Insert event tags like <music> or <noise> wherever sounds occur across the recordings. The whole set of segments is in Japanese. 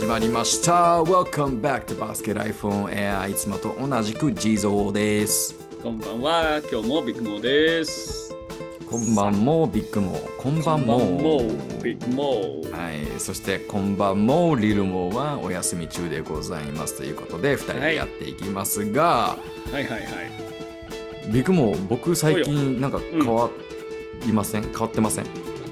始まりました。Welcome back to Basket Life on Air。いつもと同じく地蔵です。こんばんは、今日もビッグモーです。こんばんもビッグモー。こんばんも。ビッグモー。はい。そしてこんばんもリルモーはお休み中でございますということで、二人でやっていきますが、はいはいはい。ビッグモー、僕最近なんか変わりません、変わってません？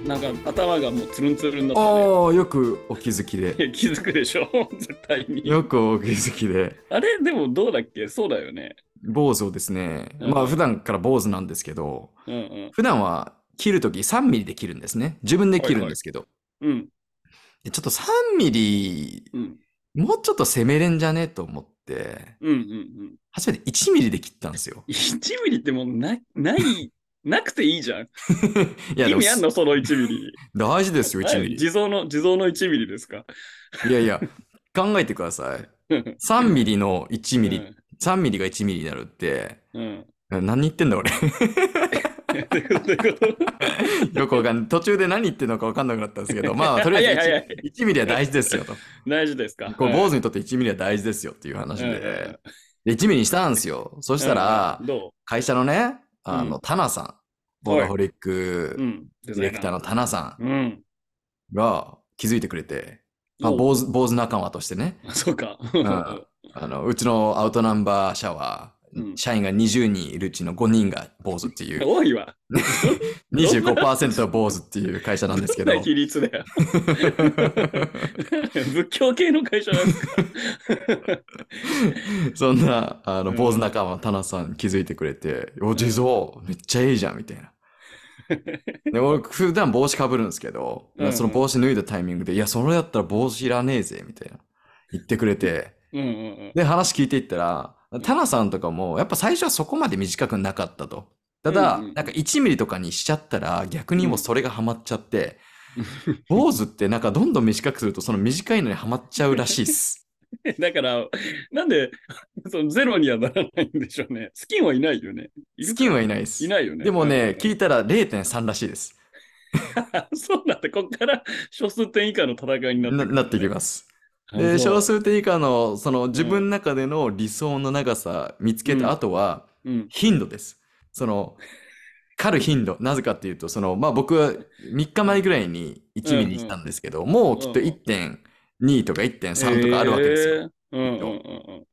なんか頭がもうツルンツルンだったね。ああ、よくお気づきで。気づくでしょ <laughs> 絶対に。よくお気づきで。あれ？でもどうだっけ？そうだよね。坊主をですね、うんまあ普段から坊主なんですけど、うんうん。普段は切るとき3ミリで切るんですね。自分で切るんですけど。うん。でちょっと3ミリ、うん。もうちょっと攻めれんじゃね？と思って、うんうんうん。初めて1ミリで切ったんですよ。<laughs> 1ミリってもうな、ない、なくていいじゃん。<laughs> いや、意味あんの？その1ミリ。大事ですよ、1ミリ。地蔵の、地蔵の1ミリですか？いやいや、考えてください。3ミリの1ミリ、3ミリが1ミリになるって、うん。何言ってんだ俺。<laughs> よくわかんない。途中で何言ってんのかわかんなくなったんですけど、まあ、<laughs> とりあえず 1, 早い早い1ミリは大事ですよと。大事ですか？こうはい坊主にとって1ミリは大事ですよっていう話うんうんで、で1ミリにしたんですよ。そしたら会社のね、あの、うんタナさん、ボーダホリック。ディレクターのタナさんうん。が気づいてくれて、まあ、お坊主坊主仲間としてね、そうか。んあのうちのアウトナンバーシャワー、うん社員が20人いるうちの5人が坊主っていう、<laughs> 多いわ。<laughs> 25%坊主っていう会社なんですけどど比率だよ。<laughs> 仏教系の会社なんですか？そんなあのうん坊主仲間のタナさん気づいてくれて、お地蔵、めっちゃいいじゃんみたいな。で俺普段帽子かぶるんですけど、うんうんその帽子脱いだタイミングで、いや、それだったら帽子いらねえぜ、みたいな。言ってくれて、うんうんうん。で、話聞いていったら、タナさんとかも、やっぱ最初はそこまで短くなかったと。ただ、うんうんなんか1ミリとかにしちゃったら、逆にもうそれがハマっちゃって、坊主ってなんかどんどん短くすると、その短いのにハマっちゃうらしいっす。<laughs> だから、なんでそのゼロにはならないんでしょうね。スキンはいないよね。スキンはいないです。いないよね。でもね、聞いいたら0.3らしいです。<laughs> そうなんだ。こっから小数点以下の戦いになってくるななってきます。あで、小数点以下の、その自分の中での理想の長さ見つけた後は、うん。頻度です。その、狩る頻度。なぜかっていうと、その、まあ僕は3日前ぐらいに1ミリにしたんですけど、もうきっとうんうん1.2とか1.3とかあるわけですよ。えーうんうんうんうん。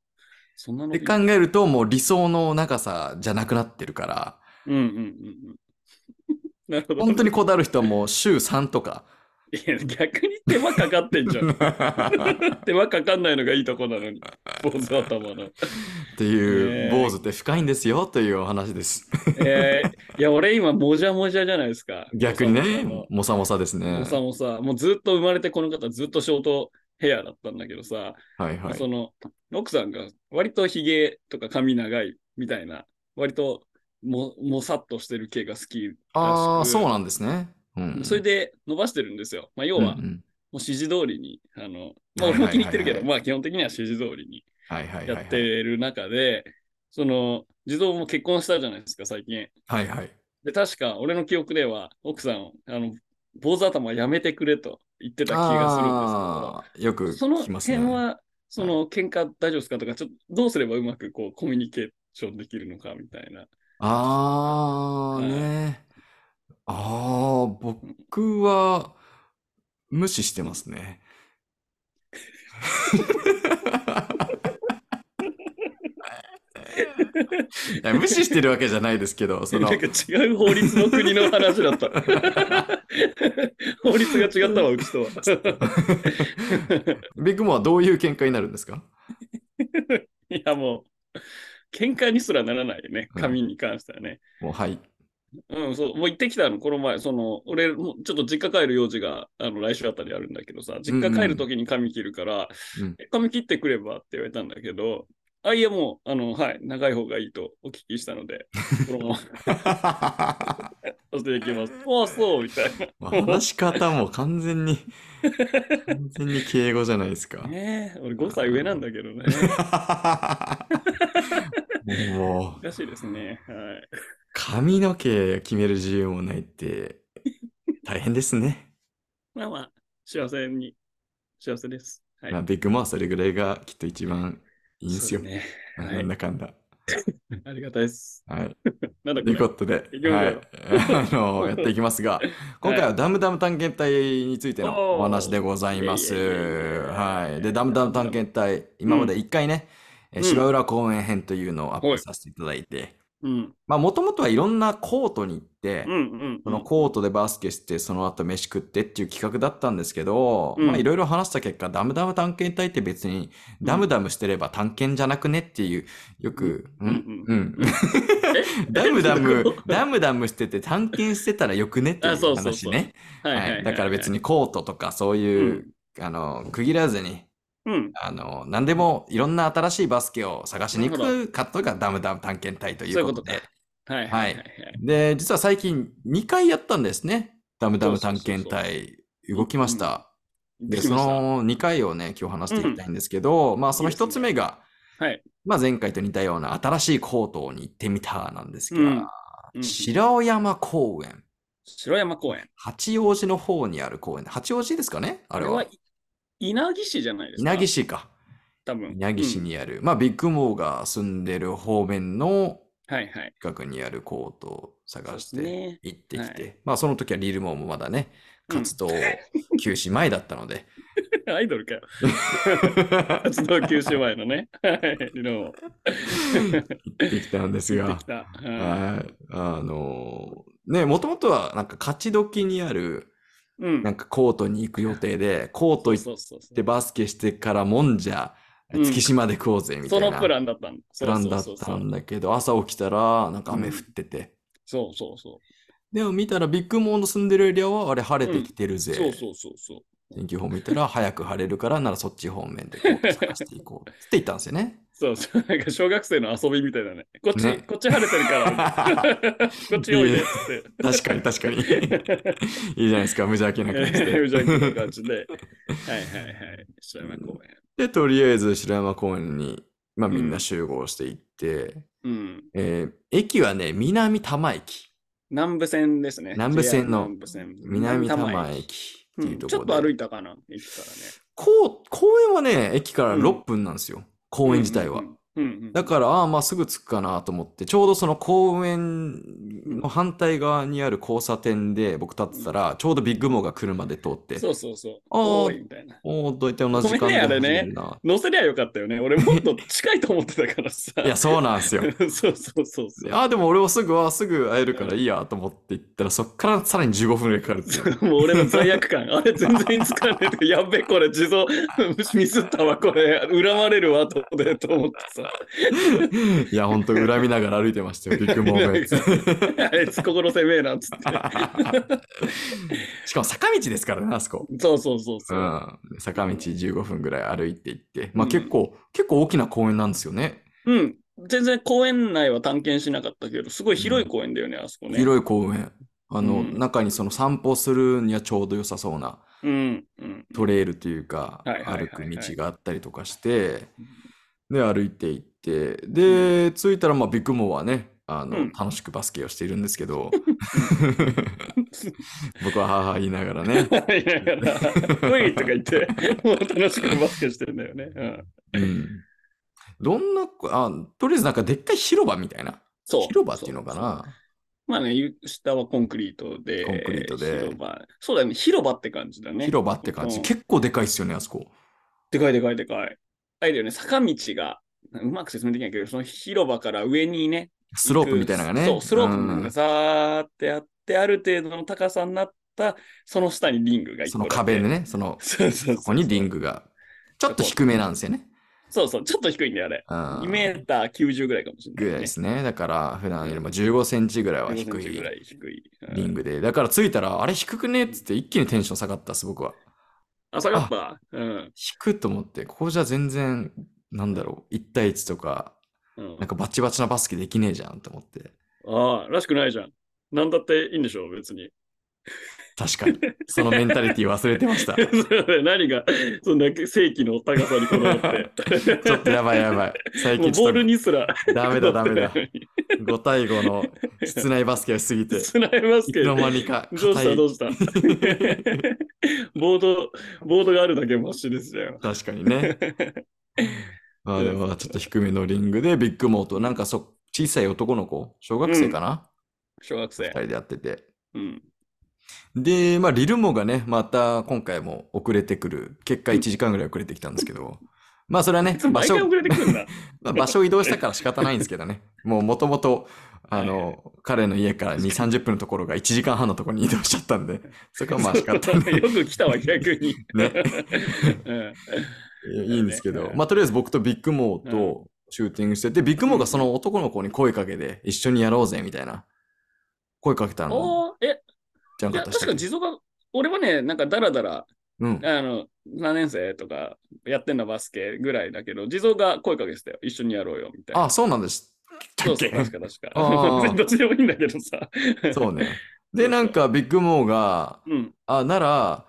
そんなので考えると、もう理想の長さじゃなくなってるから、うんうんうんうん。<laughs> なるほど。本当にこだわる人はもう週3とか。逆に手間かかってんじゃん。<laughs> 手間かかんないのがいいとこなのに。坊主頭の。っていう、ねえ坊主って深いんですよというお話です。えー、いや、俺今、もじゃもじゃじゃないですか。逆にねも、もさもさですね。さもさ、もうずっと生まれてこの方、ずっとショートヘアだったんだけどさ、はいはい。その、奥さんが割とヒゲとか髪長いみたいな、割とも、もさっとしてる系が好きああ、そうなんですね。うん。それで伸ばしてるんですよ。まあ、要は、うんうんもう指示通りに、あの、まあ、はいはいはいはい俺も気に入ってるけど、まあ、基本的には指示通りにはいはいはいはい。やってる中で、その、児童も結婚したじゃないですか、最近。はいはい。で、確か、俺の記憶では、奥さん、あの、坊主頭やめてくれと言ってた気がするんですけど、その聞きますね。辺は、その、喧嘩大丈夫ですかとか、ちょっと、どうすればうまく、こう、コミュニケーションできるのか、みたいな。ああ、ね。ああ、僕は無視してますね。いや無視してるわけじゃないですけど、そのなん、か違う法律の国の話だった。<laughs> 法律が違ったわ、うちとは。<laughs> ビッグモアはどういう見解になるんですか？いや、もう、喧嘩にすらならないよね、うん髪に関してはね。もうはい。うん、そう、もう行ってきたの、この前、その、俺、もうちょっと実家帰る用事が、あの、来週あたりあるんだけどさ、実家帰るときに髪切るから、うんえ髪切ってくればって言われたんだけど、あ、いや、もう、あの、はい、長い方がいいとお聞きしたので、このまま <laughs> させていきます。ああ、そう、みたいな。<laughs> 話し方も完全に、完全に敬語じゃないですか。ねえ、俺5歳上なんだけどね。<laughs> もう、おかしいですね。はい。髪の毛決める自由もないって、大変ですね。まあまあ、幸せに、幸せです。はいまあ、ビッグモはそれぐらいがきっと一番いいんですよ。ね。なはいんだかんだ。<laughs> ありがたいです。はい。<laughs> なんだというこことで、はい。<laughs> あの、やっていきますが、今回はダムダム探検隊についてのお話でございます。はい。で、ダムダム探検隊、今まで一回ね、芝浦公園編というのをアップさせていただいて。まあ、もともとはいろんなコートに行ってうん、うん。そのコートでバスケして、その後飯食ってっていう企画だったんですけど、うん。まあいろいろ話した結果、ダムダム探検隊って別に、ダムダムしてれば探検じゃなくねっていう、よく、うん。うん、<laughs> ダムダムダムダムしてて探検してたらよくねっていう話ね。はいはいはい。だから別にコートとかそういう、あの、区切らずに、うん。あの、何でもいろんな新しいバスケを探しに行くカットがダムダム探検隊といそうことでか。。はいはいはいはい。で、実は最近2回やったんですね。ダムダム探検隊動きました。で、その2回をね、今日話していきたいんですけど、まあその1つ目が、はい。まあ前回と似たような新しいコートに行ってみたなんですが、うんうん白尾山公園。白山公園。八王子の方にある公園。八王子ですかね？あれは。稲城市じゃないですか？稲城市か。多分。稲城市うんにある、まあビッグモーが住んでる方面のはいはい。近くにあるコートを探してね行ってきて、はまあその時はリルモーもまだね、うん活動休止前だったので、<laughs> アイドルかよ。活動休止前のね。はい。リノ行ってきたんですがはい。あのね、もともとはなんか勝ち時にあるうん。なんかコートに行く予定で、コート行ってバスケしてからもんじゃ、うん月島で食おうぜみたいなそのプランだったんだ。プランだったんだけど、朝起きたらなんか雨降ってて、そうそうそでも見たらビッグモーの住んでるエリアはあれ晴れてきてるぜ。う。そうそうそうそう。天気予報見たら早く晴れるからならそっち方面でコート探していこうって言ったんですよね。そうそう。なんか小学生の遊びみたいだね。こっち、ねこっち晴れてるから。<laughs> こっちおいでっつって。確かに確かに。<laughs> いいじゃないですか、無邪気な感じで。<laughs> 無邪気な感じで。はいはいはい。白山公園。で、とりあえず白山公園に、まあ、みんな集合していって、うん。えー駅はね、南多摩駅。南部線ですね。南部線の南部線南多摩駅ってうんちょっいうところで。と歩いたかな、駅からね。こう公園はね、駅からうん6分なんですよ。公園自体は。うんうんうん。うんだから、ああ、まあすぐ着くかなと思って、ちょうどその公園の反対側にある交差点で僕立ってたら、ちょうどビッグモーが車で通って、そうそうそう。あーおいみたいな。おお、どういって同じ時間でね。<laughs> 乗せりゃよかったよね。俺もっと近いと思ってたからさ。いや、そうなんですよ。<laughs> そうそうそうそう。ああ、でも俺もすぐ、あすぐ会えるからいいやと思って行ったら、そっからさらに15分ぐらいかかるっていう。<laughs> もう俺の罪悪感。あれ全然つかねえと。やっべ、これ自動ミスったわ、これ。恨まれるわ、後でと思ってさ。<laughs> いや、ほんと恨みながら歩いてましたよ、ビッグモーのやつ。<laughs> あいつ心攻めえな、っつって。<laughs> しかも坂道ですからね、あそこ。そうそうそうそうう。ん。坂道15分ぐらい歩いて行って。まあうん結構、結構大きな公園なんですよね。うん。全然公園内は探検しなかったけど、すごい広い公園だよね、あそこね。広い公園。あの、うん中にその散歩するにはちょうど良さそうなうん。うん。トレイルというか、歩く道があったりとかして、で、歩いて行って、で、着いたら、まあ、ビッグモーはね、あの、うん楽しくバスケをしているんですけど、<laughs> 僕は母言いながらね、<laughs> いやいとか言って、もう楽しくバスケしてるんだよね。うん。うん。どんな、あ、とりあえずなんかでっかい広場みたいな。そう。広場っていうのかな。まあね、ゆ下はコンクリートで。コンクリートで広場。そうだよね、広場って感じだね。広場って感じ。うん結構でかいっすよね、あそこ。でかいでかいでかい。あれだよね、坂道が、うまく説明できないけど、その広場から上にね、スロープみたいなのがね。そう、スロープなんうんかザーってあって、ある程度の高さになった、その下にリングがその壁で。ね、その、<laughs> そ。ここにリングが、ちょっと低めなんですよね。そうそう、ちょっと低いんだよ、あれ。うん2メーター90ぐらいかもしれない、ぐらいですね。だから、普段よりも15センチぐらいは低15センチいリングで。だから着いたら、あれ低くねっつって一気にテンション下がったっす、僕は。あ、下がった。うん。低いと思って、ここじゃ全然、なんだろう、1対1とか、うんなんかバチバチなバスケできねえじゃんと思って。ああ、らしくないじゃん。なんだっていいんでしょう、別に。確かに。そのメンタリティ忘れてました。<laughs> 何が、そんな正規の高さにこだわって。<laughs> ちょっとやばいやばい。最もうボールにすら。とダメだダメだ。<laughs> 5対5の室内バスケをしすぎて、スナイバスケ。いつの間にかどうした？どうした？ボード、ボードがあるだけマシですよ。確かにね。まあでもちょっと低めのリングでビッグモーとなんかそ小さい男の子、小学生かな、小学生二。人でやってて。うん。で、まあリルモがね、また今回も遅れてくる。結果1時間ぐらい遅れてきたんですけど、<laughs> まあそれはね、場所場所を <laughs> 移動したから仕方ないんですけどね。<laughs> もうもともと、あの、彼の家から2、30分のところが1時間半のところに移動しちゃったんで、そこはまあ仕方ない。よく来たわ、逆に。ね。うん。いいんですけど、うんまあとりあえず僕とビッグモーとシューティングしてて、ビッグモーがその男の子に声かけて、一緒にやろうぜみたいな。声かけたの。え、じゃいや、確なかったっけか地蔵が、俺はね、なんかダラダラ、うん。あの、何年生とかやってんのバスケぐらいだけど、地蔵が声かけてたよ。一緒にやろうよ、みたいな。あ、そうなんです。そうそう、確か確か。あー <laughs> どっちでもいいんだけどさ。そうね。<laughs> で、なんかビッグモーが、うん。あ、なら、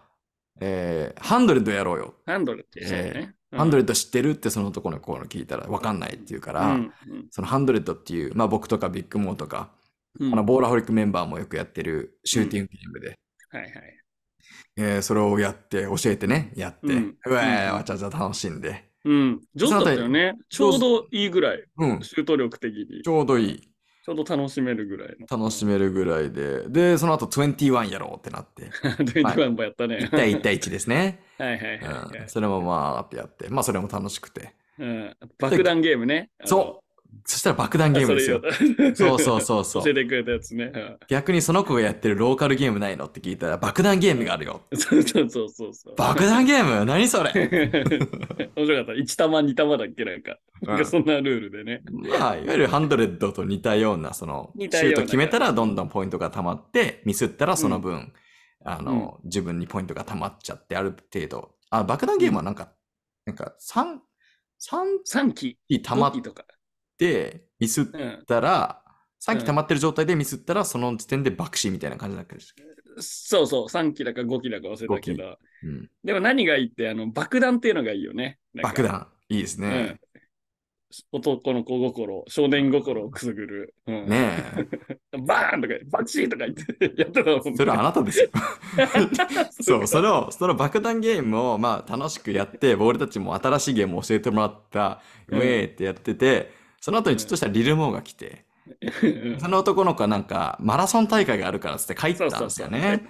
えー、ハンドレッドやろうよ。ハンドルって言ってたよね。ハンドレッド知ってるってその男の子に聞いたらわかんないって言うから、うんそのハンドレッドっていう、まあ僕とかビッグモーとか、うんあのボーラホリックメンバーもよくやってるシューティングゲームで、はいはい。えーそれをやって、教えてね、やって、ううんわー、うんわちゃわちゃ楽しんで、うん。上手だったよね。ちょうどいいぐらい。うん、シュート力的に。ちょうどいい。ちょうど楽しめるぐらいの。楽しめるぐらいで、で、その後21やろうってなって、<laughs> 21もやったね。1対1対1ですね。<laughs> はいはいはいはいうん、それもまあってやって、まあそれも楽しくて。うん。爆弾ゲームね。そうそしたら爆弾ゲームですよ。そうそうそうそう教えてくれたやつね。うん逆にその子がやってるローカルゲームないのって聞いたら爆弾ゲームがあるよ。そうそうそうそう。爆弾ゲーム？何それ、<laughs> 面白かった。1玉2玉だっけなんか。なんかそんなルールでね。まあ、いわゆるハンドレッドと似たような、その、シュート決めたらどんどんポイントが溜まって、ミスったらその分、あの、自分にポイントが溜まっちゃって、ある程度。あ、爆弾ゲームはなんか、なんか3、3 3期、機溜まっ5期とか。て、ミスっうん。たら、3うん機溜まってる状態でミスったら、その時点で爆死みたいな感じだったでしそうそう、3期だか5期だか忘れたけど。うん。でも何がいいって、あの、爆弾っていうのがいいよね。爆。弾。いいですね。うん。男の子心、少年心をくすぐる。うん、ね <laughs> バーンとか、バチーとか言ってやってたもんねえ。それはあなたですよ。<laughs> そう、その、その爆弾ゲームを、まあ、楽しくやって、俺たちも新しいゲームを教えてもらった、ウうんェーってやってて、その後にちょっとしたリルモーが来て、うんその男の子はなんか、マラソン大会があるからっつって帰ったんですよね。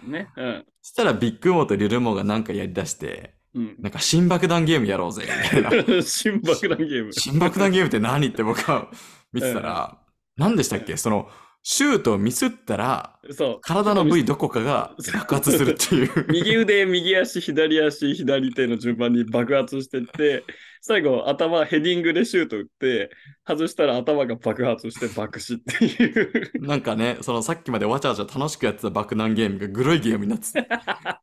そしたらビッグモーとリルモーがなんかやり出して、うん。なんか新爆弾ゲームやろうぜ、みたいな。<laughs> 新爆弾ゲーム。新爆弾ゲームって何って僕は見てたら、何でしたっけ？その、シュートをミスったら、そう。体の部位どこかが爆発するっていう。<laughs> 右腕、右足、左足、左手の順番に爆発してって、最後、頭、ヘディングでシュート打って、外したら頭が爆発して爆死っていう。なんかね、そのさっきまでわちゃわちゃ楽しくやってた爆弾ゲームがグロいゲームになってて、<laughs> 確か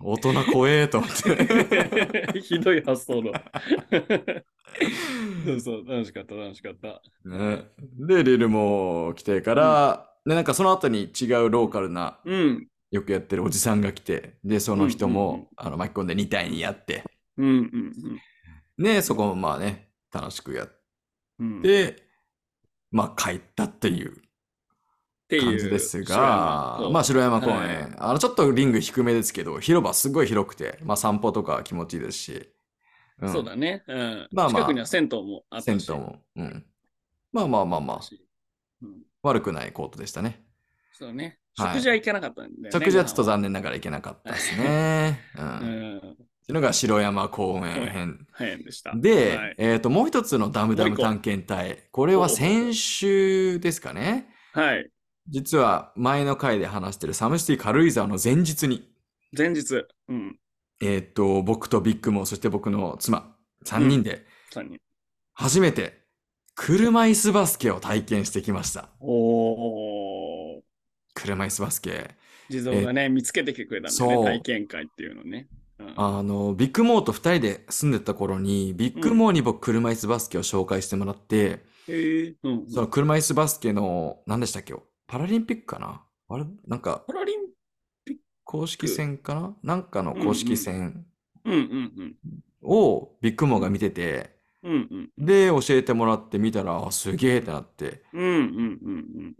大人怖えと思って。に。<laughs> ひどい発想の。そうそう、楽しかった、楽しかった。ね、で、リルも来てから、で、なんかその後に違うローカルな、うん。よくやってるおじさんが来て、で、その人うんうんうんも、あの巻き込んで2対2やって、うんうんね、そこもまあね、楽しくやっうん。うん、まあ帰ったっていう感じですが、まあ白山公園、はいあのちょっとリング低めですけど、広場すごい広くて、まあ散歩とか気持ちいいですし、うんそうだね。うん。まあまあ近くには銭湯もあったし。銭湯も、うん。まあまあまあまあ、うん。悪くないコートでしたね。そうね。はい食事は行けなかったんだよね。食事はちょっと残念ながら行けなかったですね。うん。うってん。いうのが白山公園編。変でした。で、はいえっ、と、もう一つのダムダム探検隊。これは先週ですかね。はい。実は前の回で話してるサムシティ軽井沢の前日に、前日。うん。えっ、と、僕とビッグモー、そして僕の妻、3人で3人。初めて車椅子バスケを体験してきました。おー。車椅子バスケ。地蔵がね、見つけてきてくれたんだね。体験会っていうのね。うんあの、ビッグモーと2人で住んでた頃に、ビッグモーに僕車椅子バスケを紹介してもらって。うん。その車椅子バスケの、何でしたっけパラリンピックかな？あれ？なんか、パラリン、公式戦かな？なんかの公式戦うんうんをビッグモーが見てて、うんうん。で、教えてもらってみたら、あすげえってなって。うんうんうんうん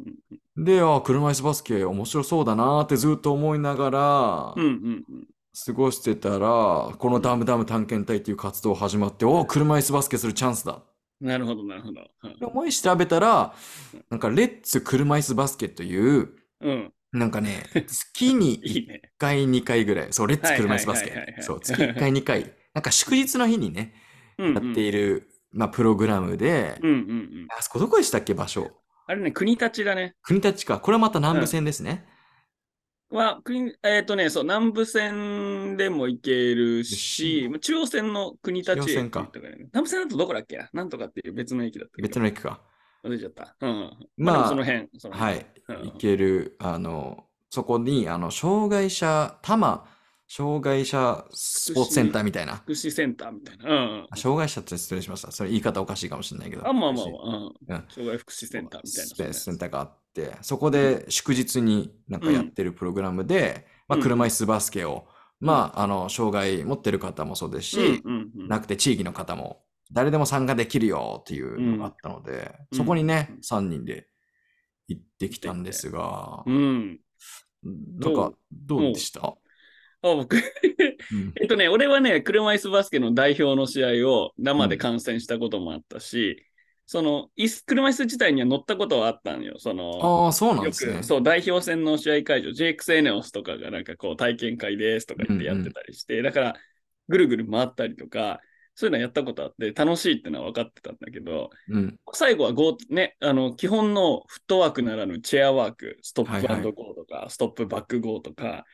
うん。で、あ車椅子バスケ面白そうだなってずっと思いながら、うんうん過ごしてたら、このダムダム探検隊っていう活動始まって、お車椅子バスケするチャンスだ。うん。なるほどなるほど。うん思い調べたら、なんか、レッツ車椅子バスケという、うん。なんかね、月に1 <laughs> いいね。回、2回ぐらい、そう、レッツはい車椅子バスケ。そう、月1回、2回、なんか祝日の日にね、うんやっている、まあ、プログラムで、うんうんうん。あそこどこでしたっけ、場所？あれね、国立だね。国立か。これはまた南部線ですね。は、国えっ、とね、そう、南部線でも行けるし、中央線の国立駅ね南部線だとどこだっけ？ななんとかっていう別の駅だった別の駅か。忘れちゃった。うん。まあまあ、その辺。その辺はい。うん行ける、あの、そこに、あの、障害者、多摩、障害者スポーツセンターみたいな。福祉センターみたいな。うんうん。あ障害者って失礼しました。それ言い方おかしいかもしれないけど。あ、まあまあまあ、うん。うん障害福祉センターみたいな。スペースセンターがあって、そこで祝日になんかやってるプログラムで、まあ、うん車椅子バスケを、まあ、あの、障害持ってる方もそうですし、うんうんうんなくて地域の方も、誰でも参加できるよっていうのがあったので、うんそこにねうん、3人で行ってきたんですが、うん。なんか、どうでした？あ、僕、うんえっとね、俺はね、車椅子バスケの代表の試合を生で観戦したこともあったし、その、椅子車椅子自体には乗ったことはあったんよ。その、ああ、そうなんよですねく、。そう、代表戦の試合会場、JX エネオスとかがなんかこう体験会ですとか言ってやってたりして、だから、ぐるぐる回ったりとか、そういうのやったことあって、楽しいってのは分かってたんだけど、うん。最後はゴー、ね、あの、基本のフットワークならぬチェアワーク、ストップはいはいゴーとか、ストップバックゴーとか、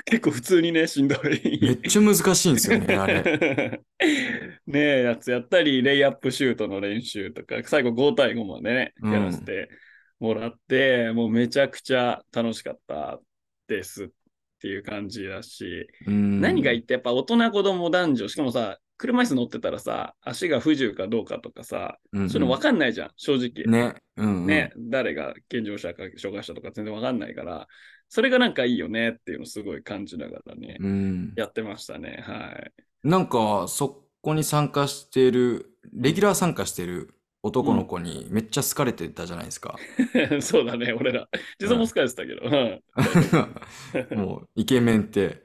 <laughs> 結構普通にね、しんどい。めっちゃ難しいんですよね、あれ。<laughs> ねえ、やつやったり、レイアップシュートの練習とか、最後5対5までね、うんやらせてもらって、もうめちゃくちゃ楽しかったですっていう感じだし、うん何が言ってやっぱ大人子供男女、しかもさ、車椅子乗ってたらさ、足が不自由かどうかとかさ、うんうんそういうの分かんないじゃん、正直。ね。うんうんね、誰が健常者か障害者とか全然わかんないから、それがなんかいいよねっていうのをすごい感じながらね、うん。やってましたね。はい。なんか、そこに参加してる、レギュラー参加してる男の子にめっちゃ好かれてたじゃないですか。<laughs> そうだね、俺ら。実はもう疲れてたけど。うん <laughs> もう、イケメンって、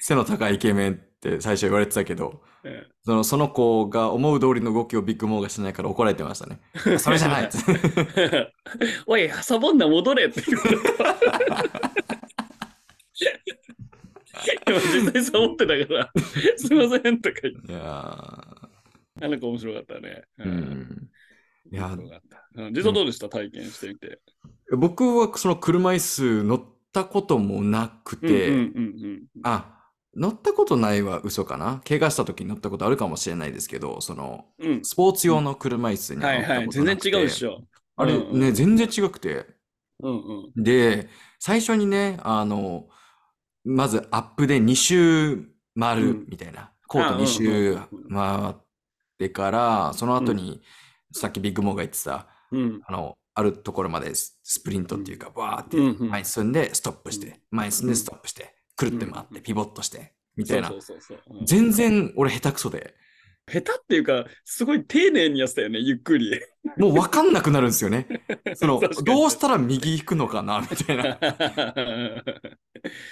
背の高いイケメンって最初言われてたけど、うんそのその子が思う通りの動きをビッグモーがしないから怒られてましたね。<laughs> それじゃないおい、サボンナ戻れって言われた。実際サボってたから、すいませんとか言って、いやなんか面白かったね。ーうん。いや面白かったうん実はどうでした？体験してみて。僕はその車椅子乗ったこともなくて、うんうんうんあ、乗ったことないは嘘かな？怪我した時に乗ったことあるかもしれないですけど、その、うん。うんスポーツ用の車椅子には乗ったはいはい。全然ことなくて、違うでしょ。あれうんうんね、全然違くて。うんうん。で、最初にね、あの、まずアップで2周回るうん。みたいな。コート2周回ってから、その後に、さっきビッグモーが言ってた、うん。あの、あるところまでススプリントっていうか、バーってうんうん。前に進んで、ストップして、前に進んで、ストップして、くるって回って、うん。ピボットして、みたいな。全然俺下手くそで、下手っていうか、すごい丁寧にやってたよね、ゆっくり。もう分かんなくなるんですよね。<laughs> そのどうしたら右行くのかな、みたいな。<laughs>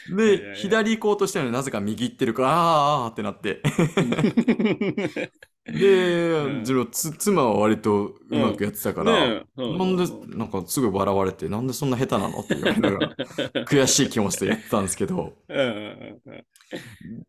いやいやいや。で、左行こうとしたのになぜか右行ってるから、あーあーってなって。<laughs> で、うん。自分つ妻は割とうまくやってたから、ねえうなんで、なんかすぐ笑われて、なんでそんな下手なのって言われながら、<laughs> 悔しい気持ちでやってたんですけど、うんうんうん。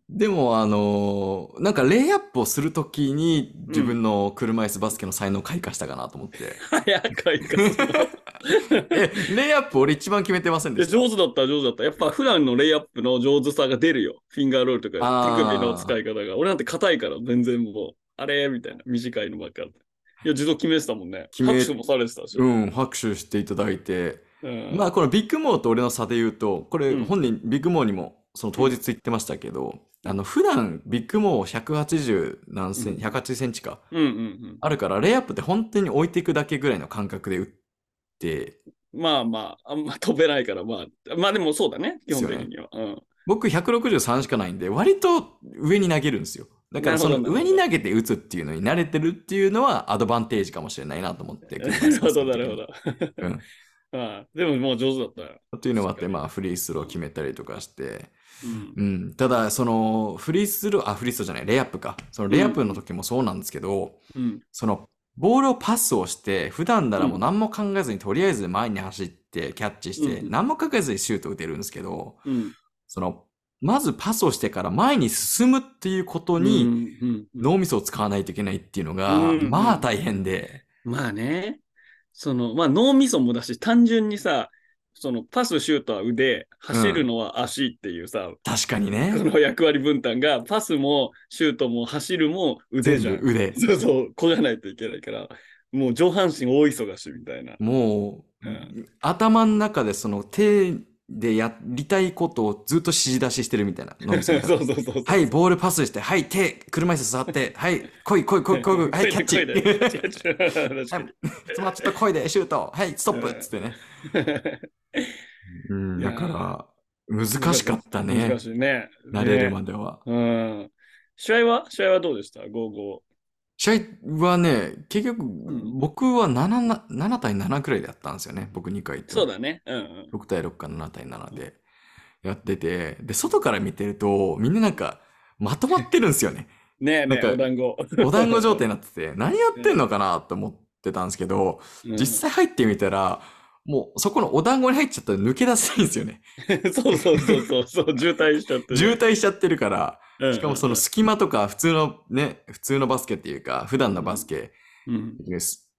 でも、あのーなんかレイアップをするときに自分の車椅子バスケの才能を開花したかなと思って。早く <laughs> レイアップ俺一番決めてませんでした。上手だった、上手だった。やっぱ普段のレイアップの上手さが出るよ。フィンガーロールとか手首の使い方が。俺なんて硬いから全然もう、あれ？みたいな。短いのばっかり。いや、自動決めてたもんね。拍手もされてたし。うん、拍手していただいて。うんまあ、このビッグモーと俺の差で言うと、これうん本人、ビッグモーにもその当日言ってましたけど、あの、普段ビッグモー180何センチ、180センチか、うんうんあるから、レイアップって本当に置いていくだけぐらいの感覚で打って、うん。まあまあ、あんま飛べないから、まあ、まあでもそうだね、基本的には。うん僕163しかないんで、割と上に投げるんですよ。だからその上に投げて打つっていうのに慣れてるっていうのはアドバンテージかもしれないなと思って。なるほど、なるほど。うん <laughs> ああでももう上手だったよ。というのもあって、まあフリースロー決めたりとかして、うんうん。ただ、そのフリースロー、あ、フリースローじゃない、レイアップか。そのレイアップの時もそうなんですけど、うん。そのボールをパスをして、普段ならもう何も考えずに、とりあえず前に走ってキャッチして、うん。何も考えずにシュート打てるんですけど、うん。その、まずパスをしてから前に進むっていうことに、脳みそを使わないといけないっていうのが、うん。まあ大変で、まあね、その、まあ脳みそもだし、単純にさ、そのパス、シュートは腕、走るのは足っていうさ、確かにこね。の役割分担が、パスもシュートも走るも腕じゃん。全部腕。そうそう、こがないといけないから、もう上半身大忙しみたいな。もう、うん頭の中でその手でやりたいことをずっと指示出ししてるみたいなそ <laughs> そうが。そうそうそう。はい、ボールパスして、はい、手、車椅子座って、はい、来い来い来い来いはい、キャッチ。声で声で違う違う確かにつまちょっと来いで、シュート、はい、ストップっつってね。うん、だから、難しかったね難。しいね。慣れるまで。では。うん。試合は？試合はどうでした ?5-5。試合はね、結局、ん僕は 7, な7対7くらいでやったんですよね。僕2回行って。そうだね。うんうん。6対6か7対7でやってて、で、外から見てると、みんななんか、まとまってるんですよね。<laughs> ねえねえ、なんかお団子。お団子状態になってて、何やってんのかなと思ってたんですけど、うん実際入ってみたら、もうそこのお団子に入っちゃったら抜け出せないんですよね。<laughs> そうそうそうそう、そう渋滞しちゃってる。渋滞しちゃってるから、うん。しかもその隙間とか普通のね、普通のバスケっていうか、普段のバスケ、うん。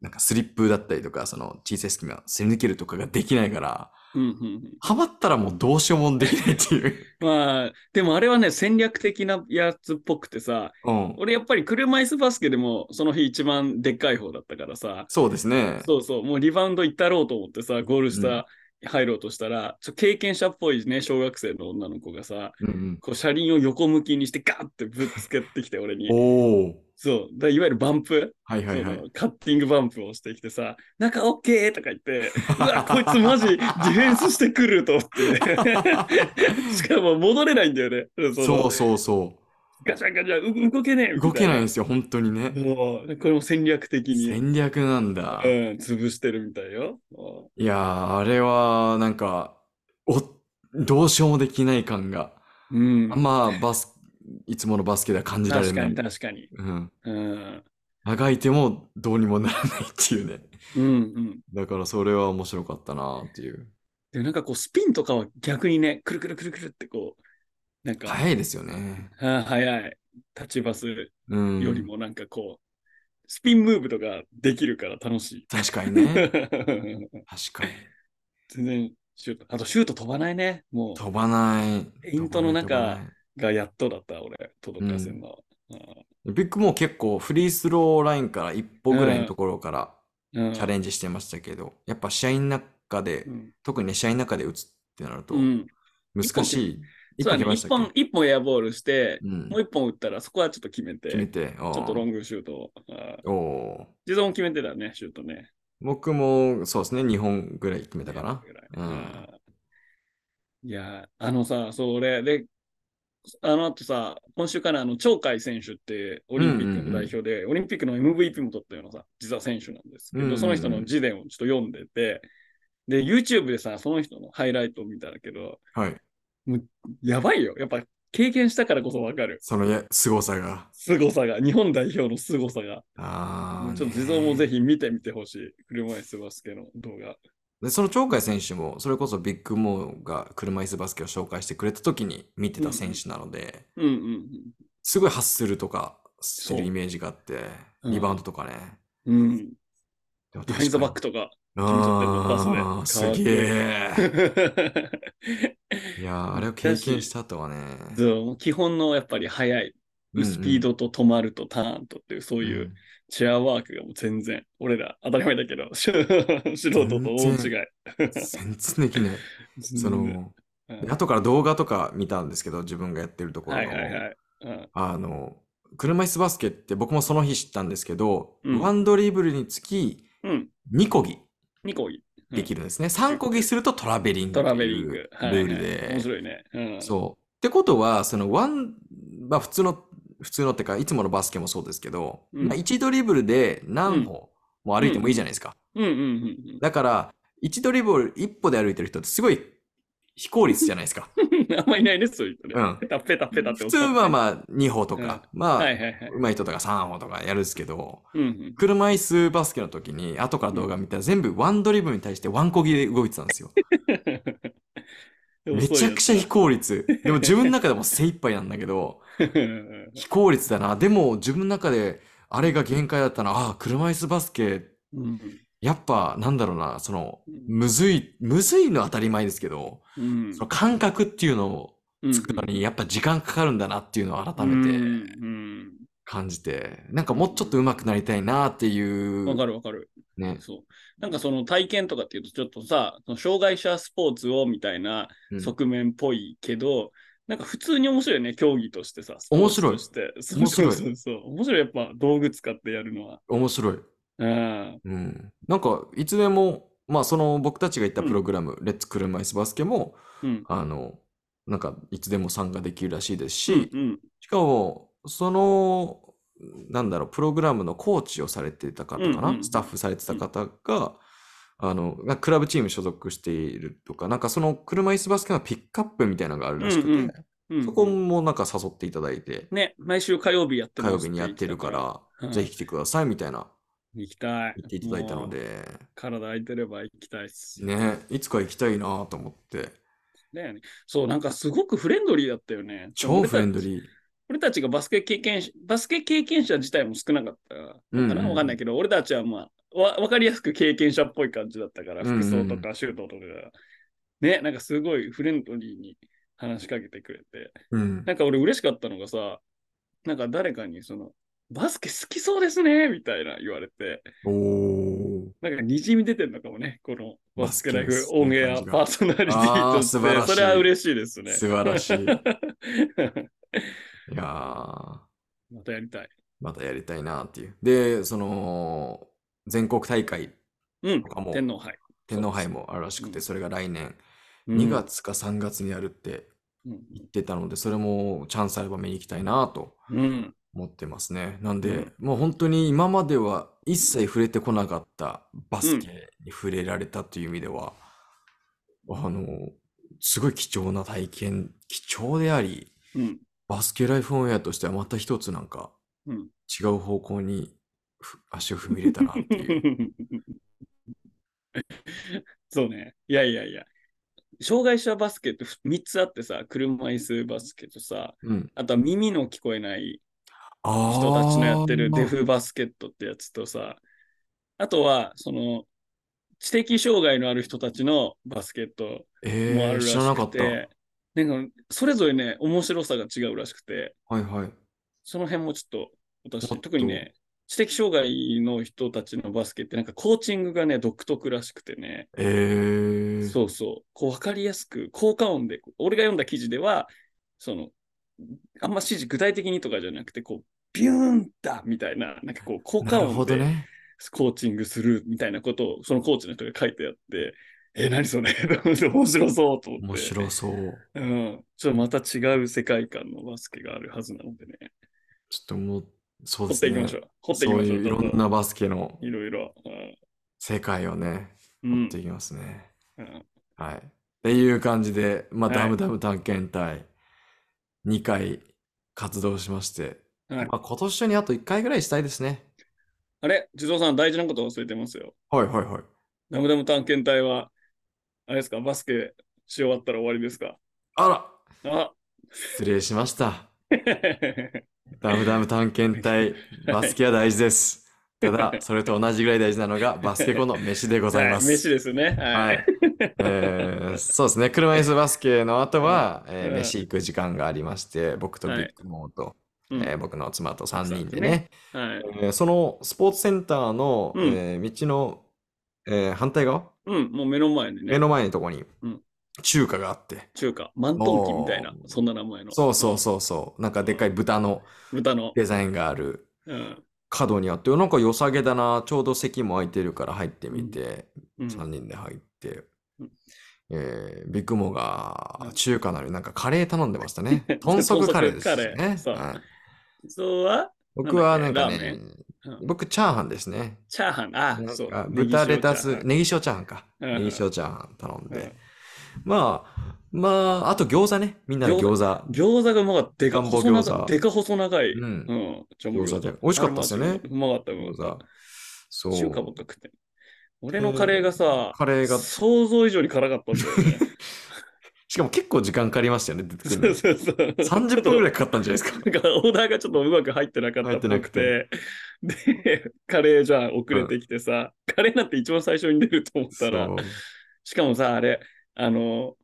なんかスリップだったりとか、その小さい隙間をすり抜けるとかができないから、うんうんうんハマったらもうどうしようもできないっていう。<laughs> まあ、でもあれはね、戦略的なやつっぽくてさ、うん。俺やっぱり車椅子バスケでもその日一番でっかい方だったからさ、そうですね。そうそう、もうリバウンド行ったろうと思ってさ、ゴール下、うん入ろうとしたら、ちょ経験者っぽいね、小学生の女の子がさ、うんうん、こう車輪を横向きにしてガーってぶつけてきて、俺に。そう。だいわゆるバンプ、はいはいはいカッティングバンプをしてきてさ、中 OK とか言って、<laughs> うわ、こいつマジディフェンスしてくると思って。<laughs> しかも戻れないんだよね。そうそうそガチャガチャ、う動けねえう。動けないんいですよ、本当にね。もうこれも戦略的に、戦略なんだう。ん、潰してるみたいよ。ういやー、あれは、なんか、お、どうしようもできない感が、ん。まあ、バス、いつものバスケでは感じられ確かにない。確かに。うん。うん。あがいてもどうにもならないっていうね。うんうん。だからそれは面白かったなっていう。でもなんかこうスピンとかは逆にね、くるくるくるくるってこう、なんか、早いですよね。あー早い。立ちバスうん。よりもなんかこう、スピンムーブとかできるから楽しい。確かにね。<laughs> 確かに。全然シュート。あとシュート飛ばないね。も飛ばない。ペイントの中飛ばないうがやっとだった、俺、届かせんの。うんビッグも結構フリースローラインから一歩ぐらいのところからうんチャレンジしてましたけど、やっぱ試合の中で、うん特にね、試合の中で打つってなるとうん。難しい。一そうだね。本決めましたっ一本、一本エアボールして、けうんもう一本打ったらそこはちょっと決めて、決めて。ちちょっとロングシュートを。自動も決めてたね、シュートね。僕もそうですね、2本ぐらい決めたかな。うんうんいや、あのさ、そう、俺、で、あの後さ、今週からあの、鳥海選手ってオリンピックの代表で、オリンピックの MVP も取ったようなさ、実は選手なんですけど、うんうんうんその人の自伝をちょっと読んでて、で、YouTube でさ、その人のハイライトを見たんだけど、はい。やばいよ。やっぱ経験したからこそわかる。そのや凄さが。凄さが、日本代表の凄さが。ああ。ちょっと地蔵もぜひ見てみてほしい。車椅子バスケの動画。で、その鳥海選手も、それこそビッグモーが車椅子バスケを紹介してくれた時に見てた選手なので、うんうんすごいハッスルとかするイメージがあって、うんリバウンドとかね。うん。うん。でもビハインドバックとか。ああ、すげえ。いやー <laughs> あれを経験した後はね。そう基本のやっぱり速い、スピードと止まるとターンとっていう、そういうチェアワークがもう全然、俺ら当たり前だけど、<laughs> 素人と大違い。全然できない。<laughs> その、うん後から動画とか見たんですけど、自分がやってるところはいの。はいはい。うんあの、車椅子バスケって僕もその日知ったんですけど、うんワンドリブルにつきうん。2個ぎ2個いできるんですね。3個ぎするとトラベリングトラっていうベリング。ルールで。面白いね。うん。そう。ってことは、そのワン、まあ普通の普通のってか、いつものバスケもそうですけど、うんまあ、1ドリブルで何歩も歩いてもいいじゃないですか。だから、1ドリブル1歩で歩いてる人ってすごい非効率じゃないですか。うん。あんまいないね、そういう人ね。うんペタペタペタって普通はまあ2歩とか、まあ、はいはいはい。上手い人とか3歩とかやるんですけど、うんうん。車椅子バスケの時に、後から動画見たら全部ワンドリブルに対してワンコギで動いてたんですよ。<laughs> めちゃくちゃ非効率。でも自分の中でも精一杯なんだけど、率。<laughs> 非効率だな。でも自分の中であれが限界だったな。ああ、車椅子バスケ、うんやっぱなんだろうな、その、むずい、むずいのは当たり前ですけど、うんその感覚っていうのをうん作るのにやっぱ時間かかるんだなっていうのを改うんめてうん感じて、なんかもうちょっと上手くなりたいなっていうんわう、かるわかる。ね。そう。なんかその体験とかっていうと、ちょっとさ、その障害者スポーツをみたいなうん側面っぽいけど、なんか普通に面白いよね、競技としてさ。面白い。面白い。面白い、やっぱ道具使ってやるのは。面白い。うん。うん。なんか、いつでも、まあ、その僕たちが行ったプログラム、レッツ車椅子バスケも、うん。あの、なんか、いつでも参加できるらしいですし、うん。しかも、その、なんだろう、プログラムのコーチをされていた方かな、うんうんスタッフされてた方が、あの、がクラブチーム所属しているとか、なんかその車椅子バスケのピックアップみたいなのがあるらしくて、うんうんうん。そこもなんか誘っていただいて、ね、毎週火曜日やって火曜日にやってるから、うんぜひ来てくださいみたいな行きたい。言っていただいたの。で、体空いてれば行きたいっす。ね、いつか行きたいなと思って、だよね。そう、なんかすごくフレンドリーだったよね。超フレンドー。リー。俺たちがバスケ経験し、バスケ経験者自体も少なかったのかな、うんうんわかんないけど、俺たちはまあ、わわかりやすく経験者っぽい感じだったから、うんうん服装とかシュートとかが。ね、なんかすごいフレンドリーに話しかけてくれて。うん。なんか俺嬉しかったのがさ、なんか誰かにその、バスケ好きそうですねみたいな言われて、おー。なんかにじみ出てるのかもね、このバスケライフオンエアパーソナリティとして、それは嬉しいですね。素晴らしい。<laughs> いまやー、たやりたい。またやりたいなっていう。で、その、全国大会、うんとかも、天皇杯。天皇杯もあるらしくて、うんそれが来年うん2月か3月にやるってうん言ってたので、それもチャンスあれば見に行きたいなとうん。思ってますね。なんで、うんもう本当に今までは一切触れてこなかったバスケに触れられたという意味では、あの、すごい貴重な体験、貴重であり、うん。バスケライフオンエアとしてはまた一つなんかうん。違う方向にふ足を踏み入れたなっていう。<laughs> そうね。いやいやいや。障害者バスケって3つあってさ、車椅子バスケとさ、うん。あとは耳の聞こえないあ人たちのやってるデフ。フバスケットってやつとさ、あとは、その、知的障害のある人たちのバスケットえー、もあるらし知らなかった。くて、なんか、それぞれね、面白さが違うらしくて、はいはい。その辺もちょっと、私、特にね、知的障害の人たちのバスケって、なんかコーチングがね、独特らしくてね、えー、そうそう、こう分かりやすく、効果音で、俺が読んだ記事では、その、あんま指示具体的にとかじゃなくて、こう、ビューンだみたいな、なんかこう、効果音で。コーチングするみたいなことを、そのコーチの人が書いてあって、え、何それ？<laughs> 面白そうと思って。面白そう。うん。ちょっとまた違う世界観のバスケがあるはずなのでね。ちょっともう、そう掘ですね。っていきましょう。掘っていきましょう。そういういろどんなバスケのいろいろ。世界をね、うん掘っていきますね。うんはい。っていう感じで、まあ、はいダムダム探検隊、2回活動しまして、はいまあ、今年中にあと1回ぐらいしたいですね。あれ？地蔵さん、大事なこと忘れてますよ。はいはいはい。ダムダム探検隊は、あれですか、バスケし終わったら終わりですか？あらあ失礼しました。<laughs> ダムダム探検隊、バスケは大事です。ただ、それと同じぐらい大事なのが、バスケ後の飯でございます。はい飯ですね。ははいい。。えーそうですね。車椅子バスケの後は、えーうん飯行く時間がありまして、僕とビはいッグモーと、うん。えー僕の妻と3人でね。ね、はい。えーそのスポーツセンターの、うん。えー道の、えー反対側、うん、もう目の前にね。目、の前のとこにうん。中華があって、中華、マントンキみたいな。そんな名前の。そうそうそうそう、なんかでっかい豚の豚の。デザインがある。うん。角にあって、なんか良さげだな、ちょうど席も空いてるから入ってみて、うん。3人で入って。うん、えービッグモーが中華なのになんかカレー頼んでましたね。<laughs> 豚足カレーですね。そう。はいそうは僕はなんかね僕チャーハンですね。チャーハン、あそうか。豚レタス、ネギ塩チャーハンか。うんネギ塩チャーハン頼んうんで。まあ、まあ、あと餃子ね。みんなで餃子。餃子がうまかった。でか細長い。でか細長い。うん餃子で美味しかったですよねうまかった、餃子。そた。中華ば。か食ってん。俺のカレーがさ、カレーが、想像以上に辛かったんだよね。<laughs> しかも結構時間かかりましたよね。出てくそうるそうそう。30分ぐらいかかったんじゃないですか。なんかオーダーがちょっとうまく入ってなかったっぽく入ってて、で、カレーじゃあ遅れてきてさ、カレーなんて一番最初に出ると思ったらしかもさ、あれ、あの、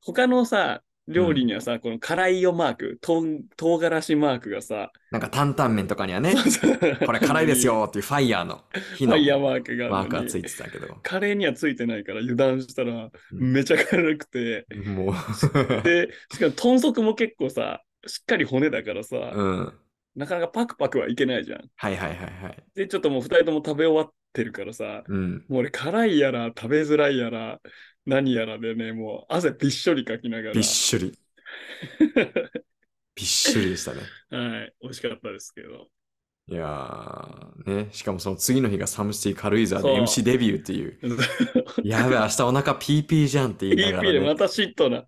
他のさ、料理にはさ、この辛いよマーク、とん唐辛子マークがさ、なんか担々麺とかにはね、ここれ辛いです。よっていうファイヤーの火フのァイヤーマークがあマークがついてたけど、カレーにはついてないから油断したら、うんめちゃ辛くて、もう、で、しかも豚足も結構さ、しっかり骨だからさ、うん。なかなかパクパクはいけないじゃん。はいはいはいはい。で、ちょっともう二人とも食べ終わってるからさ、うん。もう俺辛いやら食べづらいやら何やらでね、もう汗びっしょりかきながら。びっしょり。<laughs> びっしょりでしたね。はい、美味しかったですけど。いやー、ね、しかもその次の日がサムシティ軽井沢で MC デビューっていう、<laughs> やべえ、明日お腹ピーピーじゃんって言いなが PP ら、ね、でまた嫉妬な。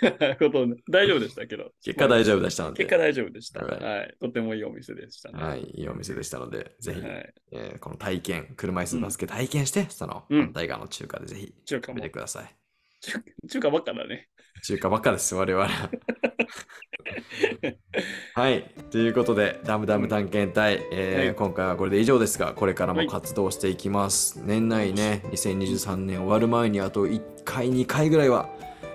<laughs> こと大丈夫でしたけど。結果大丈夫でしたので、結果大丈夫でした。はいはい。とてもいいお店でしたね。はい、いいお店でしたので、ぜひ、はい。えーこの体験、車椅子バスケ体験して、そのうん反対側の中華でぜひ中華も食べて。ください。中中華ばっかだね。中華ばっかです、我々は。<laughs> はい。ということで、ダムダム探検隊、えーはい今回はこれで以上ですが、これからはいも活動していきます。年内ね、2023年終わる前にあと1回、2回ぐらいは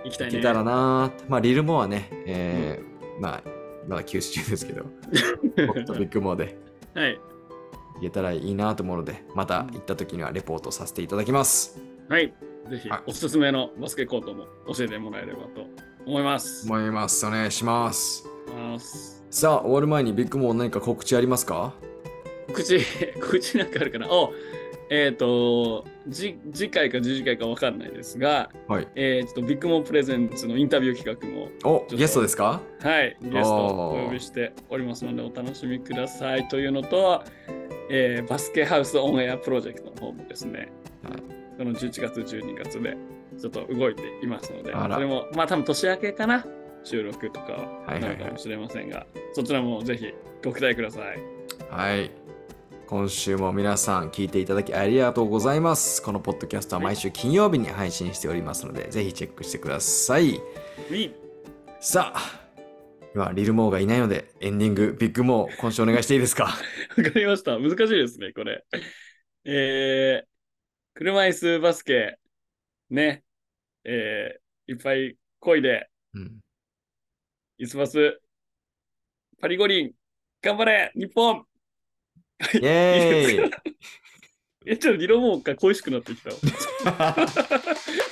行きたいね。行けたらな、まあ、リルモアね、えーまあ、まだ休止中ですけど、僕とビッグモアではい。行けたらいいなと思うので、また行った時にはレポートさせていただきます。はい。ぜひはい、おすすめのバスケコートも教えてもらえればと思います。思います。お願いします。ますさあ、終わる前にビッグモア何か告知ありますか？告知、<laughs> 告知なんかあるかな？おえっ、と、じ次回か次次回かわかんないですが、はい。えー、ちょっとビッグモンプレゼンツのインタビュー企画も、お、とゲストですか？はい、ゲストおーお呼びしておりますので、お楽しみくださいというのと、えーバスケハウスオンエアプロジェクトの方もですね、はいこの11月、12月でちょっと動いていますので、それも、まあ多分年明けかな、収録とかははいはいはいなるかもしれませんが、そちらもぜひご期待ください。はい。今週も皆さん聞いていただきありがとうございます。このポッドキャストは毎週金曜日に配信しておりますので、ぜひチェックしてください。さあ、今、リルモーがいないので、エンディング、ビッグモー、今週お願いしていいですか？<laughs> わかりました。難しいですね、これ。えー、車椅子バスケ、ね、えー、いっぱい漕いで、うん。イスバス、パリ五輪、頑張れ、日本イェーイ <laughs> え、ちょっとリロモーが恋しくなってきたわ。<laughs>